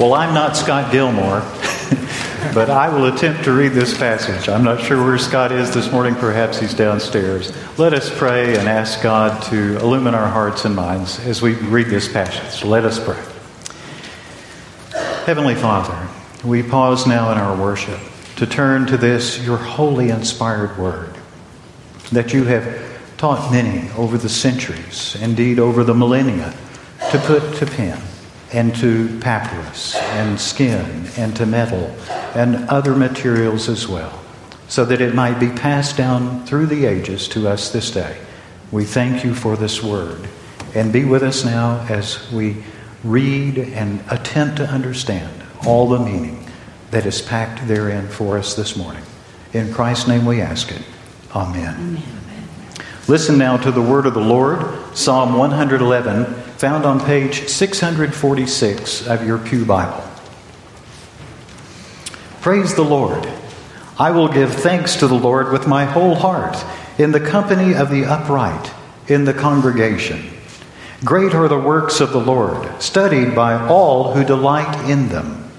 Well, I'm not Scott Gilmore, but I will attempt to read this passage. I'm not sure where Scott is this morning. Perhaps he's downstairs. Let us pray and ask God to illumine our hearts and minds as we read this passage. Let us pray. Heavenly Father, we pause now in our worship to turn to this, your holy inspired word, that you have taught many over the centuries, indeed over the millennia, to put to pen and to papyrus and skin and to metal and other materials as well, so that it might be passed down through the ages to us this day. We thank you for this word. And be with us now as we read and attempt to understand all the meaning that is packed therein for us this morning. In Christ's name we ask it. Amen. Amen. Listen now to the word of the Lord, Psalm 111, found on page 646 of your Pew Bible. Praise the Lord. I will give thanks to the Lord with my whole heart, in the company of the upright, in the congregation. Great are the works of the Lord, studied by all who delight in them.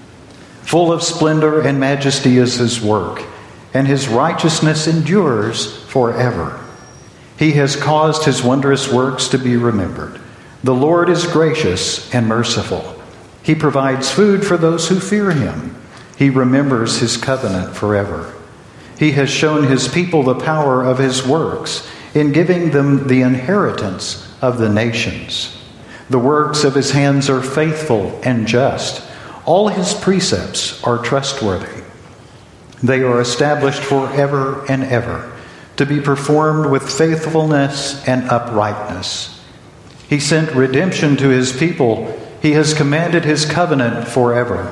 Full of splendor and majesty is his work, and his righteousness endures forever. He has caused his wondrous works to be remembered. The Lord is gracious and merciful. He provides food for those who fear him. He remembers his covenant forever. He has shown his people the power of his works in giving them the inheritance of the nations. The works of his hands are faithful and just. All his precepts are trustworthy. They are established forever and ever, to be performed with faithfulness and uprightness. He sent redemption to his people. He has commanded his covenant forever.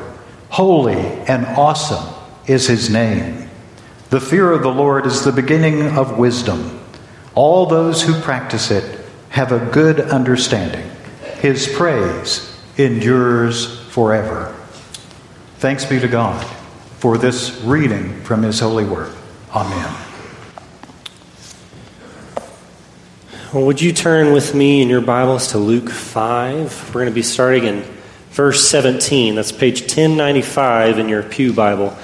Holy and awesome is his name. The fear of the Lord is the beginning of wisdom. All those who practice it have a good understanding. His praise endures forever. Thanks be to God for this reading from His holy word. Amen. Well, would you turn with me in your Bibles to Luke 5? We're going to be starting in verse 17. That's page 1095 in your Pew Bible.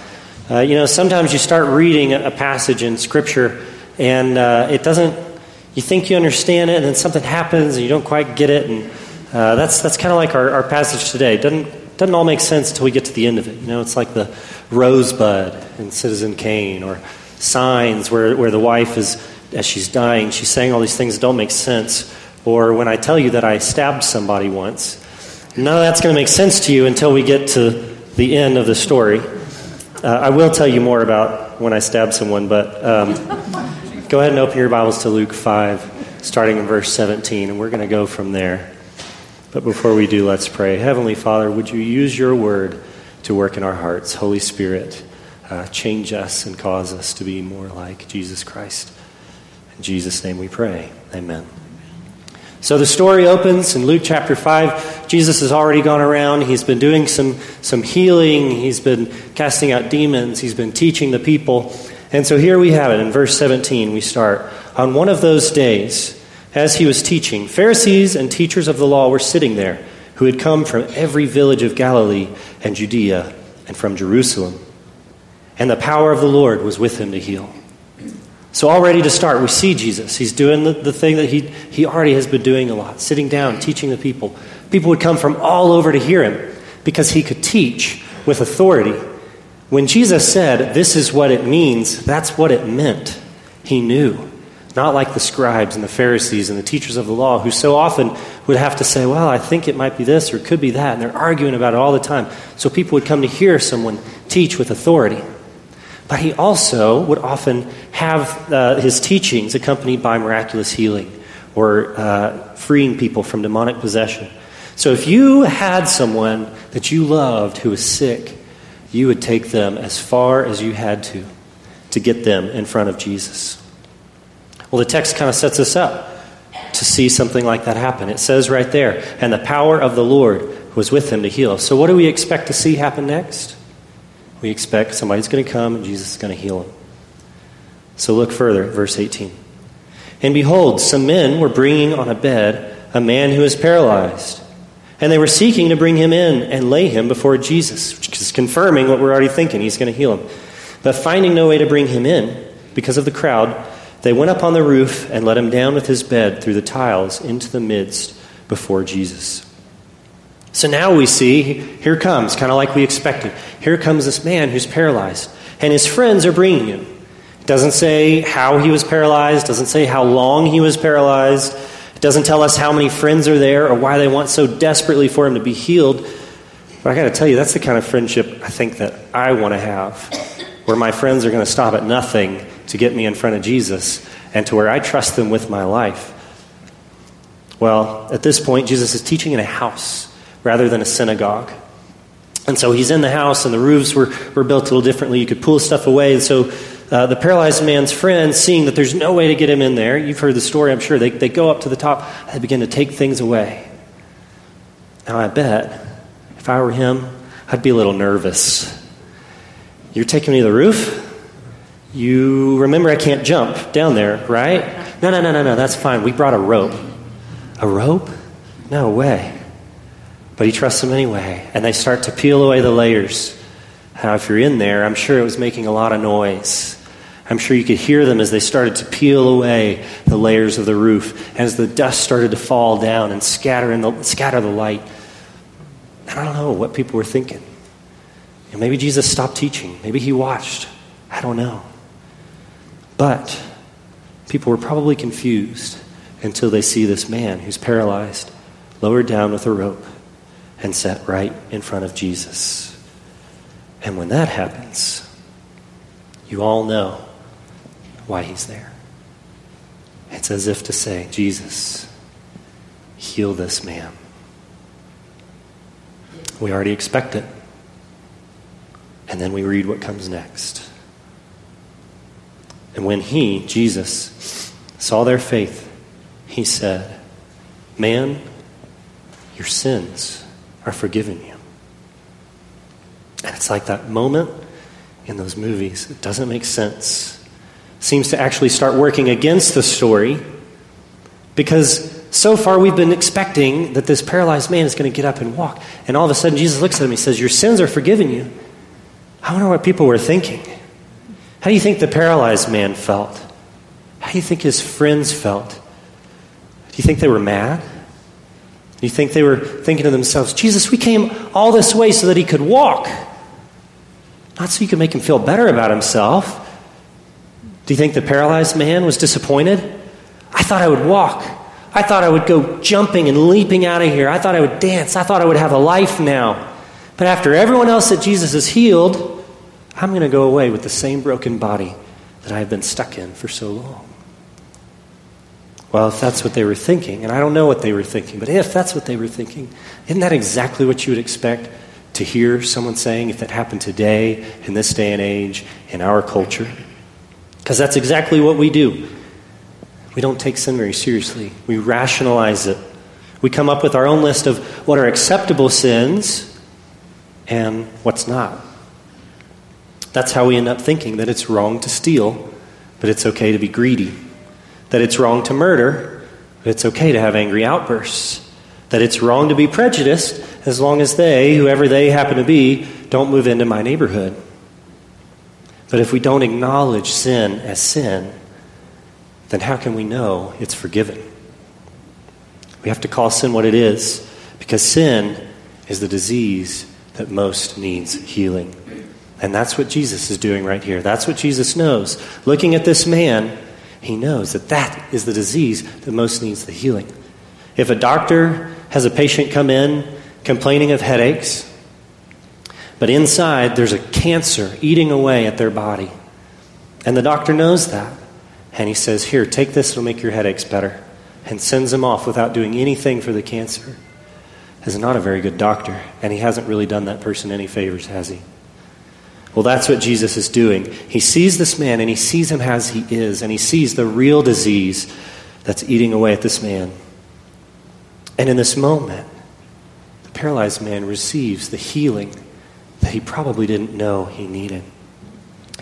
Uh, you know, sometimes you start reading a passage in Scripture and uh, it doesn't you think you understand it, and then something happens and you don't quite get it. And uh, that's, that's kind of like our, our passage today. It doesn't, doesn't all make sense until we get to the end of it. You know, it's like the rosebud in Citizen Kane or signs where, where the wife is, as she's dying, she's saying all these things that don't make sense. Or when I tell you that I stabbed somebody once, none of that's going to make sense to you until we get to the end of the story. Uh, I will tell you more about when I stabbed someone, but um, Go ahead and open your Bibles to Luke 5, starting in verse 17, and we're going to go from there. But before we do, let's pray. Heavenly Father, would you use your word to work in our hearts? Holy Spirit, uh, change us and cause us to be more like Jesus Christ. In Jesus' name we pray. Amen. So the story opens in Luke chapter 5. Jesus has already gone around. He's been doing some, some healing. He's been casting out demons. He's been teaching the people. And so here we have it in verse 17. We start. On one of those days, as he was teaching, Pharisees and teachers of the law were sitting there, who had come from every village of Galilee and Judea and from Jerusalem. And the power of the Lord was with him to heal. So, already to start, we see Jesus. He's doing the, the thing that he, he already has been doing a lot, sitting down, teaching the people. People would come from all over to hear him because he could teach with authority. When Jesus said, This is what it means, that's what it meant. He knew. Not like the scribes and the Pharisees and the teachers of the law, who so often would have to say, Well, I think it might be this or it could be that. And they're arguing about it all the time. So people would come to hear someone teach with authority. But he also would often have uh, his teachings accompanied by miraculous healing or uh, freeing people from demonic possession. So if you had someone that you loved who was sick, you would take them as far as you had to to get them in front of Jesus. Well, the text kind of sets us up to see something like that happen. It says right there, and the power of the Lord was with him to heal. So, what do we expect to see happen next? We expect somebody's going to come and Jesus is going to heal him. So, look further, verse 18. And behold, some men were bringing on a bed a man who was paralyzed. And they were seeking to bring him in and lay him before Jesus, which is confirming what we're already thinking. He's going to heal him. But finding no way to bring him in because of the crowd, they went up on the roof and let him down with his bed through the tiles into the midst before Jesus. So now we see, here comes, kind of like we expected. Here comes this man who's paralyzed, and his friends are bringing him. Doesn't say how he was paralyzed, doesn't say how long he was paralyzed, it doesn't tell us how many friends are there or why they want so desperately for him to be healed. But I got to tell you, that's the kind of friendship I think that I want to have, where my friends are going to stop at nothing to get me in front of Jesus and to where I trust them with my life. Well, at this point, Jesus is teaching in a house rather than a synagogue. And so he's in the house, and the roofs were, were built a little differently. You could pull stuff away. And so uh, the paralyzed man's friends, seeing that there's no way to get him in there, you've heard the story, I'm sure, they, they go up to the top, they begin to take things away. Now, I bet if I were him, I'd be a little nervous. You're taking me to the roof? You remember I can't jump down there, right? No, no, no, no, no, that's fine. We brought a rope. A rope? No way. But he trusts them anyway. And they start to peel away the layers. Now, if you're in there, I'm sure it was making a lot of noise. I'm sure you could hear them as they started to peel away the layers of the roof, as the dust started to fall down and scatter, in the, scatter the light. I don't know what people were thinking. And maybe Jesus stopped teaching. Maybe he watched. I don't know. But people were probably confused until they see this man who's paralyzed, lowered down with a rope and set right in front of Jesus. And when that happens, you all know why he's there. It's as if to say, Jesus, heal this man. We already expect it. And then we read what comes next. And when he, Jesus, saw their faith, he said, Man, your sins are forgiven you. And it's like that moment in those movies. It doesn't make sense. Seems to actually start working against the story because so far we've been expecting that this paralyzed man is going to get up and walk. And all of a sudden Jesus looks at him and he says, Your sins are forgiven you. I wonder what people were thinking. How do you think the paralyzed man felt? How do you think his friends felt? Do you think they were mad? You think they were thinking to themselves, Jesus, we came all this way so that he could walk, not so you could make him feel better about himself. Do you think the paralyzed man was disappointed? I thought I would walk. I thought I would go jumping and leaping out of here. I thought I would dance. I thought I would have a life now. But after everyone else that Jesus has healed, I'm going to go away with the same broken body that I've been stuck in for so long. Well, if that's what they were thinking, and I don't know what they were thinking, but if that's what they were thinking, isn't that exactly what you would expect to hear someone saying if that happened today, in this day and age, in our culture? Because that's exactly what we do. We don't take sin very seriously, we rationalize it. We come up with our own list of what are acceptable sins and what's not. That's how we end up thinking that it's wrong to steal, but it's okay to be greedy that it's wrong to murder, but it's okay to have angry outbursts, that it's wrong to be prejudiced as long as they, whoever they happen to be, don't move into my neighborhood. But if we don't acknowledge sin as sin, then how can we know it's forgiven? We have to call sin what it is because sin is the disease that most needs healing. And that's what Jesus is doing right here. That's what Jesus knows. Looking at this man, he knows that that is the disease that most needs the healing. If a doctor has a patient come in complaining of headaches, but inside there's a cancer eating away at their body, and the doctor knows that, and he says, Here, take this, it'll make your headaches better, and sends him off without doing anything for the cancer, is not a very good doctor, and he hasn't really done that person any favors, has he? Well, that's what Jesus is doing. He sees this man and he sees him as he is, and he sees the real disease that's eating away at this man. And in this moment, the paralyzed man receives the healing that he probably didn't know he needed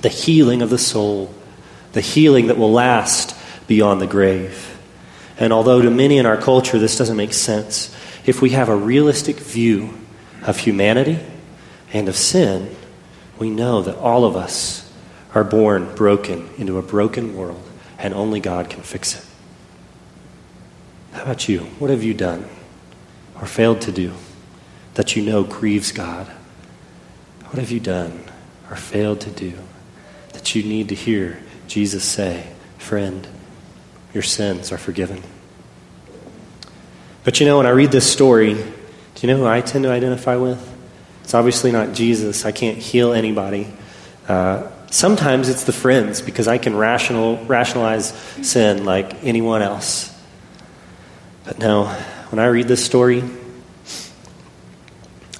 the healing of the soul, the healing that will last beyond the grave. And although to many in our culture this doesn't make sense, if we have a realistic view of humanity and of sin, we know that all of us are born broken into a broken world, and only God can fix it. How about you? What have you done or failed to do that you know grieves God? What have you done or failed to do that you need to hear Jesus say, Friend, your sins are forgiven? But you know, when I read this story, do you know who I tend to identify with? It's obviously not Jesus. I can't heal anybody. Uh, sometimes it's the friends because I can rational, rationalize sin like anyone else. But no, when I read this story,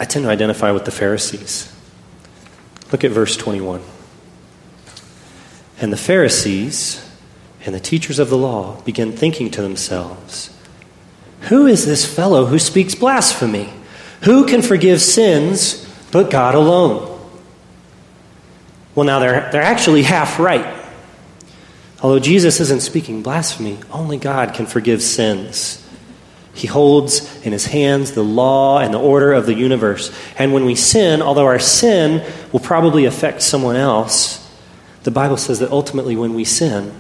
I tend to identify with the Pharisees. Look at verse 21. And the Pharisees and the teachers of the law began thinking to themselves, Who is this fellow who speaks blasphemy? Who can forgive sins but God alone? Well, now they're, they're actually half right. Although Jesus isn't speaking blasphemy, only God can forgive sins. He holds in his hands the law and the order of the universe. And when we sin, although our sin will probably affect someone else, the Bible says that ultimately when we sin,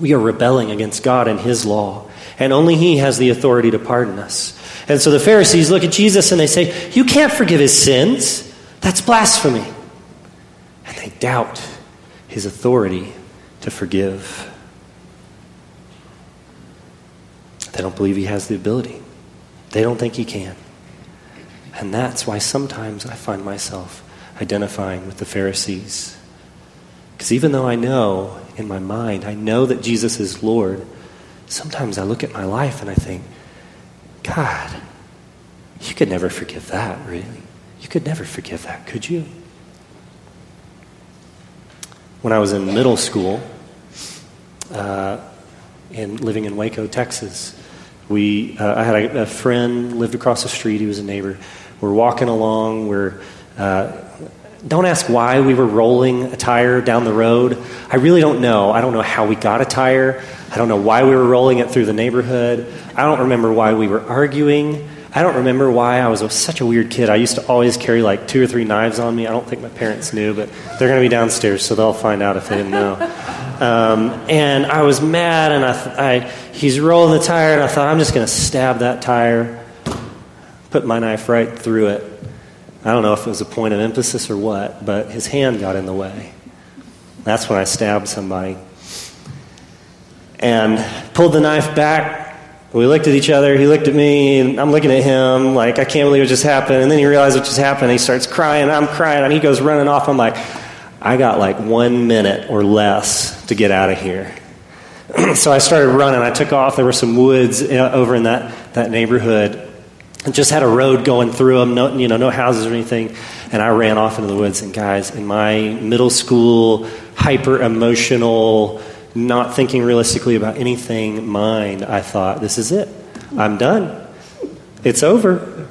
we are rebelling against God and his law. And only he has the authority to pardon us. And so the Pharisees look at Jesus and they say, You can't forgive his sins. That's blasphemy. And they doubt his authority to forgive. They don't believe he has the ability. They don't think he can. And that's why sometimes I find myself identifying with the Pharisees. Because even though I know in my mind, I know that Jesus is Lord, sometimes I look at my life and I think, God, you could never forgive that, really. You could never forgive that, could you? When I was in middle school, uh, and living in Waco, Texas, we, uh, I had a, a, friend lived across the street. He was a neighbor. We're walking along. We're uh, don't ask why we were rolling a tire down the road. I really don't know. I don't know how we got a tire. I don't know why we were rolling it through the neighborhood. I don't remember why we were arguing. I don't remember why I was such a weird kid. I used to always carry like two or three knives on me. I don't think my parents knew, but they're going to be downstairs, so they'll find out if they didn't know. Um, and I was mad, and I, I, he's rolling the tire, and I thought, I'm just going to stab that tire, put my knife right through it. I don't know if it was a point of emphasis or what, but his hand got in the way. That's when I stabbed somebody. And pulled the knife back. We looked at each other. He looked at me, and I'm looking at him like, I can't believe what just happened. And then he realized what just happened. He starts crying. I'm crying. And he goes running off. I'm like, I got like one minute or less to get out of here. so I started running. I took off. There were some woods uh, over in that, that neighborhood just had a road going through them, no, you know, no houses or anything. And I ran off into the woods. And guys, in my middle school, hyper emotional, not thinking realistically about anything mind, I thought, this is it. I'm done. It's over.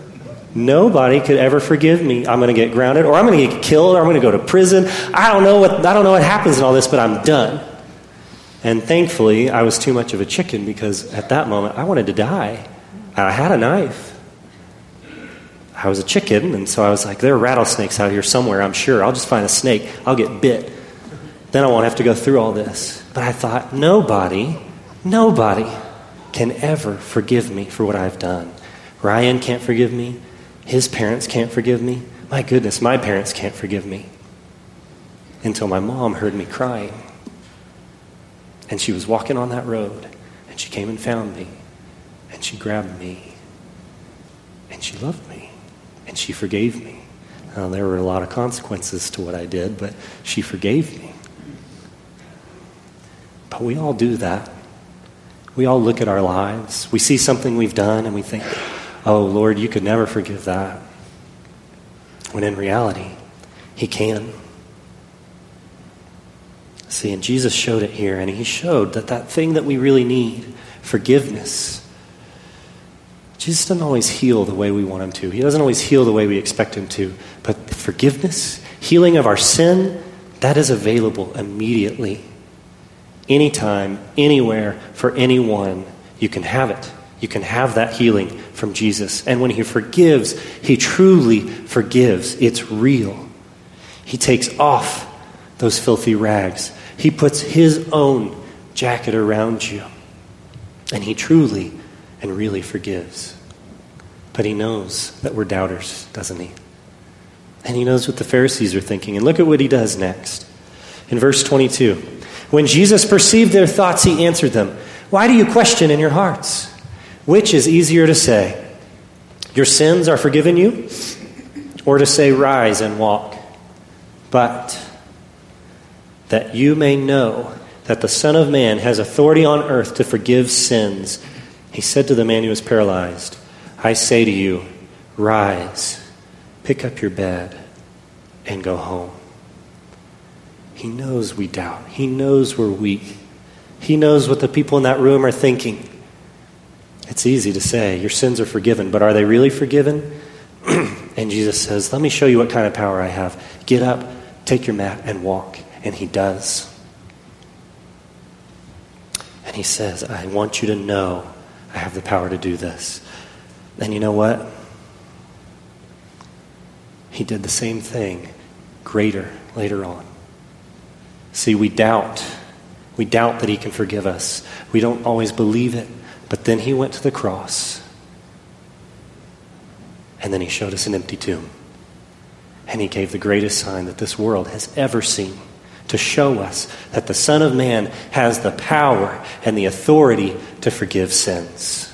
Nobody could ever forgive me. I'm going to get grounded, or I'm going to get killed, or I'm going to go to prison. I don't know what I don't know what happens in all this, but I'm done. And thankfully, I was too much of a chicken because at that moment I wanted to die. I had a knife. I was a chicken, and so I was like, there are rattlesnakes out here somewhere, I'm sure. I'll just find a snake. I'll get bit. Then I won't have to go through all this. But I thought, nobody, nobody can ever forgive me for what I've done. Ryan can't forgive me. His parents can't forgive me. My goodness, my parents can't forgive me. Until my mom heard me crying. And she was walking on that road, and she came and found me, and she grabbed me, and she loved me. And she forgave me. There were a lot of consequences to what I did, but she forgave me. But we all do that. We all look at our lives. We see something we've done and we think, oh, Lord, you could never forgive that. When in reality, He can. See, and Jesus showed it here, and He showed that that thing that we really need, forgiveness, Jesus doesn't always heal the way we want him to. He doesn't always heal the way we expect him to. But forgiveness, healing of our sin, that is available immediately. Anytime, anywhere, for anyone. You can have it. You can have that healing from Jesus. And when He forgives, He truly forgives. It's real. He takes off those filthy rags, He puts His own jacket around you. And He truly and really forgives. But He knows that we're doubters, doesn't He? And He knows what the Pharisees are thinking. And look at what He does next. In verse 22, when Jesus perceived their thoughts, He answered them, Why do you question in your hearts? Which is easier to say, Your sins are forgiven you, or to say, Rise and walk? But that you may know that the Son of Man has authority on earth to forgive sins, he said to the man who was paralyzed, I say to you, Rise, pick up your bed, and go home. He knows we doubt. He knows we're weak. He knows what the people in that room are thinking. It's easy to say, Your sins are forgiven, but are they really forgiven? and Jesus says, Let me show you what kind of power I have. Get up, take your mat, and walk. And he does. And he says, I want you to know I have the power to do this. And you know what? He did the same thing, greater, later on. See, we doubt. We doubt that he can forgive us. We don't always believe it. But then he went to the cross. And then he showed us an empty tomb. And he gave the greatest sign that this world has ever seen to show us that the Son of Man has the power and the authority to forgive sins.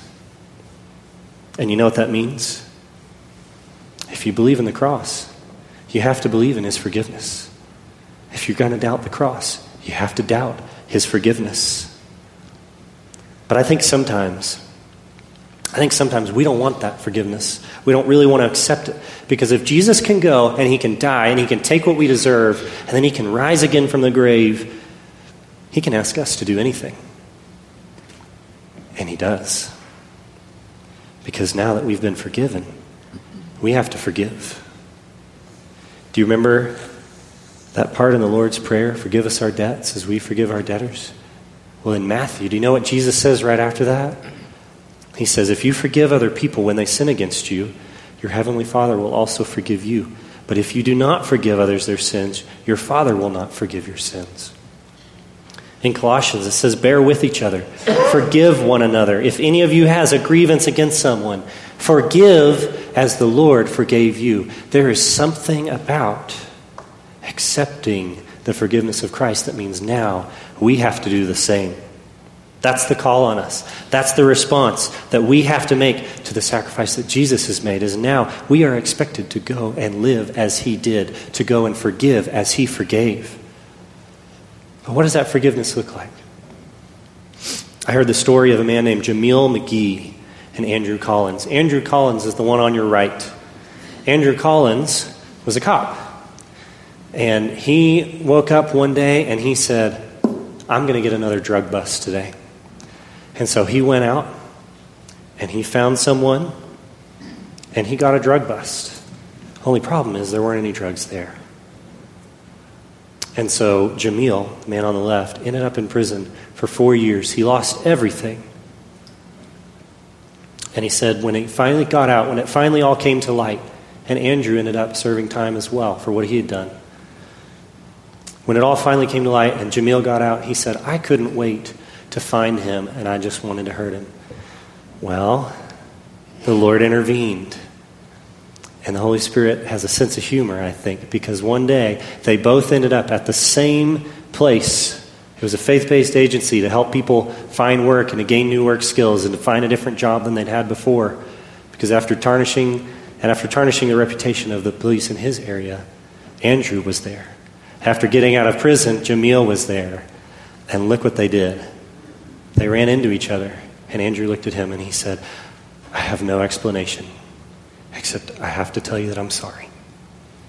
And you know what that means? If you believe in the cross, you have to believe in his forgiveness. If you're going to doubt the cross, you have to doubt his forgiveness. But I think sometimes, I think sometimes we don't want that forgiveness. We don't really want to accept it. Because if Jesus can go and he can die and he can take what we deserve and then he can rise again from the grave, he can ask us to do anything. And he does. Because now that we've been forgiven, we have to forgive. Do you remember that part in the Lord's Prayer? Forgive us our debts as we forgive our debtors. Well, in Matthew, do you know what Jesus says right after that? He says, If you forgive other people when they sin against you, your heavenly Father will also forgive you. But if you do not forgive others their sins, your Father will not forgive your sins. In Colossians, it says, Bear with each other, forgive one another. If any of you has a grievance against someone, forgive as the Lord forgave you. There is something about accepting the forgiveness of Christ that means now we have to do the same. That's the call on us. That's the response that we have to make to the sacrifice that Jesus has made is now we are expected to go and live as he did, to go and forgive as he forgave. But what does that forgiveness look like? I heard the story of a man named Jameel McGee and Andrew Collins. Andrew Collins is the one on your right. Andrew Collins was a cop. And he woke up one day and he said, I'm going to get another drug bust today. And so he went out and he found someone and he got a drug bust. Only problem is there weren't any drugs there. And so Jameel, the man on the left, ended up in prison for four years. He lost everything. And he said when he finally got out, when it finally all came to light, and Andrew ended up serving time as well for what he had done. When it all finally came to light and Jameel got out, he said, I couldn't wait to find him and I just wanted to hurt him. Well, the Lord intervened. And the Holy Spirit has a sense of humor, I think, because one day they both ended up at the same place. It was a faith based agency to help people find work and to gain new work skills and to find a different job than they'd had before. Because after tarnishing and after tarnishing the reputation of the police in his area, Andrew was there. After getting out of prison, Jameel was there. And look what they did. They ran into each other. And Andrew looked at him and he said, I have no explanation, except I have to tell you that I'm sorry.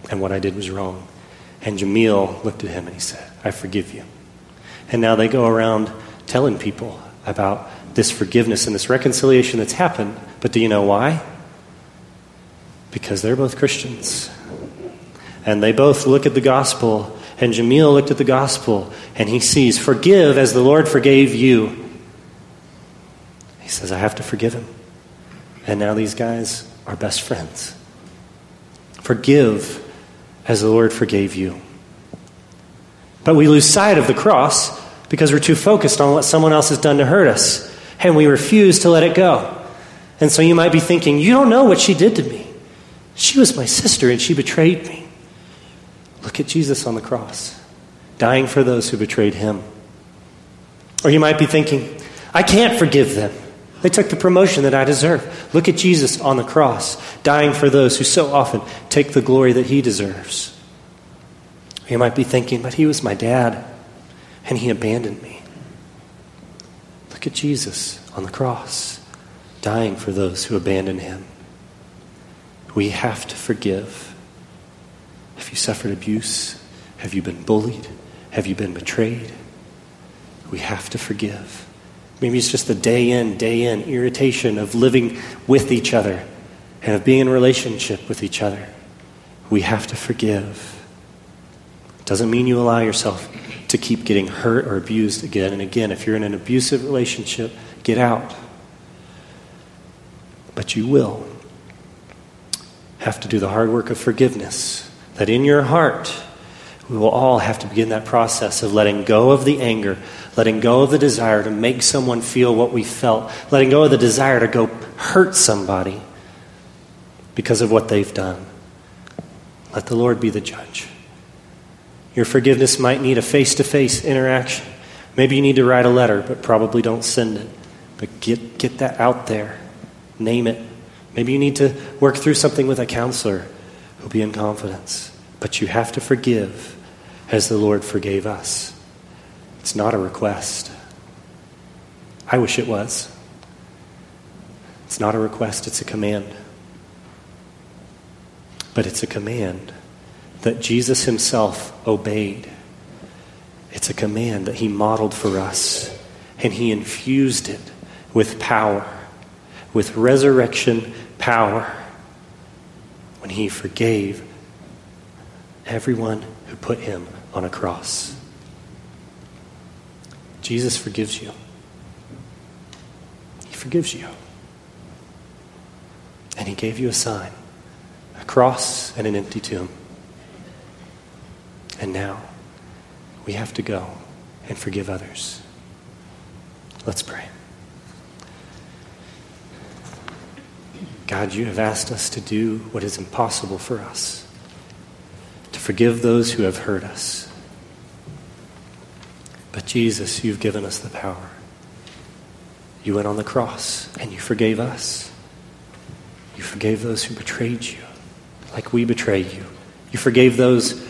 And what I did was wrong. And Jameel looked at him and he said, I forgive you. And now they go around telling people about this forgiveness and this reconciliation that's happened. But do you know why? Because they're both Christians. And they both look at the gospel and Jameel looked at the gospel and he sees, Forgive as the Lord forgave you. He says, I have to forgive him. And now these guys are best friends. Forgive as the Lord forgave you. But we lose sight of the cross because we're too focused on what someone else has done to hurt us, and we refuse to let it go. And so you might be thinking, You don't know what she did to me. She was my sister and she betrayed me. Look at Jesus on the cross, dying for those who betrayed him. Or you might be thinking, I can't forgive them. They took the promotion that I deserve. Look at Jesus on the cross, dying for those who so often take the glory that he deserves. You might be thinking, but he was my dad, and he abandoned me. Look at Jesus on the cross, dying for those who abandon him. We have to forgive. Have you suffered abuse? Have you been bullied? Have you been betrayed? We have to forgive. Maybe it's just the day in, day in irritation of living with each other and of being in relationship with each other. We have to forgive. Doesn't mean you allow yourself to keep getting hurt or abused again and again. If you're in an abusive relationship, get out. But you will have to do the hard work of forgiveness. That in your heart, we will all have to begin that process of letting go of the anger, letting go of the desire to make someone feel what we felt, letting go of the desire to go hurt somebody because of what they've done. Let the Lord be the judge. Your forgiveness might need a face to face interaction. Maybe you need to write a letter, but probably don't send it. But get, get that out there. Name it. Maybe you need to work through something with a counselor who'll be in confidence. But you have to forgive as the Lord forgave us. It's not a request. I wish it was. It's not a request, it's a command. But it's a command that Jesus himself obeyed. It's a command that he modeled for us, and he infused it with power, with resurrection power, when he forgave everyone who put him on a cross. Jesus forgives you. He forgives you. And he gave you a sign a cross and an empty tomb. And now we have to go and forgive others. Let's pray. God, you have asked us to do what is impossible for us forgive those who have hurt us. But Jesus, you've given us the power. You went on the cross and you forgave us. You forgave those who betrayed you, like we betray you. You forgave those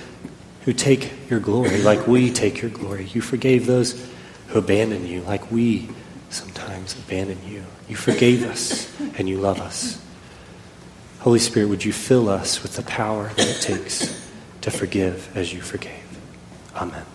who take your glory like we take your glory. You forgave those who abandon you like we sometimes abandon you. You forgave us and you love us. Holy Spirit, would you fill us with the power that it takes to forgive as you forgave? Amen.